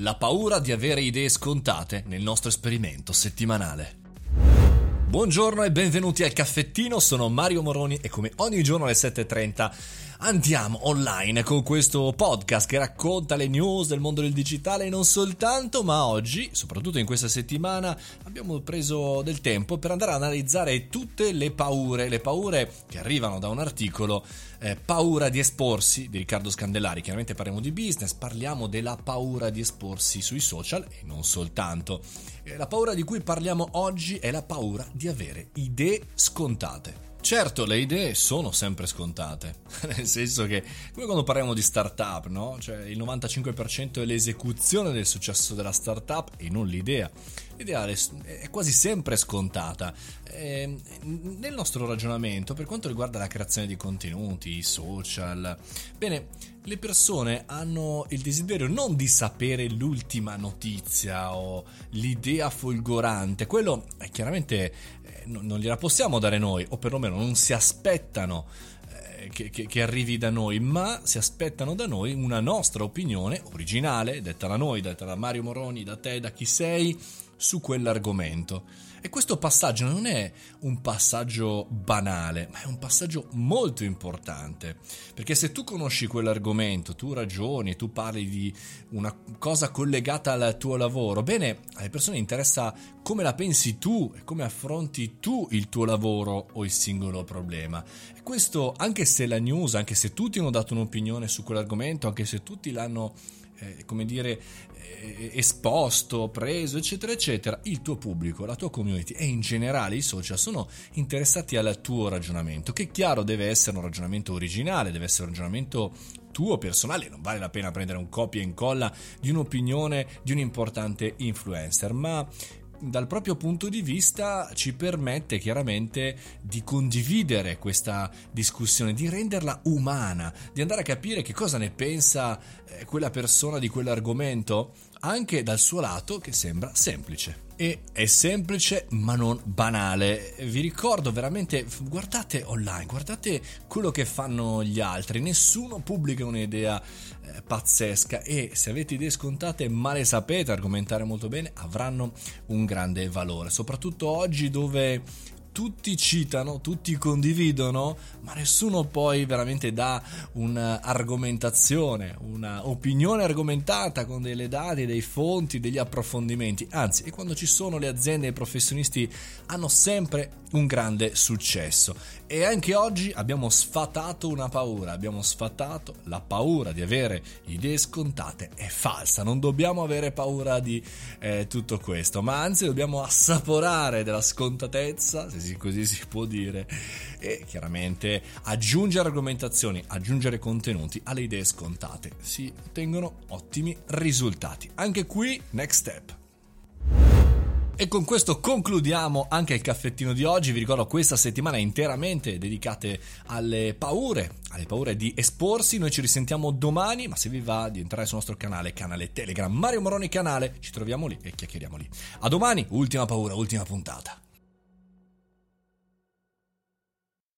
La paura di avere idee scontate nel nostro esperimento settimanale. Buongiorno e benvenuti al caffettino, sono Mario Moroni e come ogni giorno alle 7.30 andiamo online con questo podcast che racconta le news del mondo del digitale e non soltanto, ma oggi, soprattutto in questa settimana, abbiamo preso del tempo per andare a analizzare tutte le paure, le paure che arrivano da un articolo eh, Paura di esporsi di Riccardo Scandellari. Chiaramente parliamo di business, parliamo della paura di esporsi sui social e non soltanto. La paura di cui parliamo oggi è la paura di avere idee scontate. Certo, le idee sono sempre scontate, nel senso che, come quando parliamo di startup, no? Cioè il 95% è l'esecuzione del successo della startup e non l'idea. L'idea è quasi sempre scontata. E ehm, nel nostro ragionamento, per quanto riguarda la creazione di contenuti, social, bene, le persone hanno il desiderio non di sapere l'ultima notizia o l'idea folgorante, quello è chiaramente non gliela possiamo dare noi, o perlomeno non si aspettano eh, che, che, che, arrivi da noi, ma si aspettano da noi una nostra opinione originale, detta da noi, detta da Mario Moroni, da te, da chi sei, su quell'argomento. E questo passaggio non è un passaggio banale, ma è un passaggio molto importante, perché se tu conosci quell'argomento, tu ragioni, tu parli di una cosa collegata al tuo lavoro, bene, alle persone interessa come la pensi tu e come affronti tu il tuo lavoro o il singolo problema. E questo anche se la news, anche se tutti hanno dato un'opinione su quell'argomento, anche se tutti l'hanno eh, come dire, eh, esposto, preso, eccetera, eccetera, il tuo pubblico, la tua community e in generale i social sono interessati al tuo ragionamento, che chiaro deve essere un ragionamento originale, deve essere un ragionamento tuo personale, non vale la pena prendere un copia e incolla di un'opinione di un importante influencer, ma dal proprio punto di vista ci permette chiaramente di condividere questa discussione, di renderla umana, di andare a capire che cosa ne pensa eh, quella persona di quell'argomento, anche dal suo lato che sembra semplice. E è semplice ma non banale. Vi ricordo veramente, guardate online, guardate quello che fanno gli altri. Nessuno pubblica un'idea eh, pazzesca e se avete idee scontate ma le sapete argomentare molto bene avranno un grande valore. Soprattutto oggi dove tutti citano, tutti condividono, ma nessuno poi veramente dà un'argomentazione, un'opinione argomentata con delle dati, dei fonti, degli approfondimenti. Anzi, e quando ci sono le aziende e i professionisti hanno sempre un grande successo. E anche oggi abbiamo sfatato una paura, abbiamo sfatato la paura di avere idee scontate. È falsa, non dobbiamo avere paura di eh, tutto questo, ma anzi dobbiamo assaporare della scontatezza, se così si può dire, e chiaramente aggiungere argomentazioni, aggiungere contenuti alle idee scontate. Si ottengono ottimi risultati. Anche qui, next step. E con questo concludiamo anche il caffettino di oggi. Vi ricordo questa settimana interamente dedicate alle paure, alle paure di esporsi. Noi ci risentiamo domani, ma se vi va di entrare sul nostro canale, canale Telegram Mario Moroni canale, ci troviamo lì e chiacchieriamo lì. A domani, ultima paura, ultima puntata.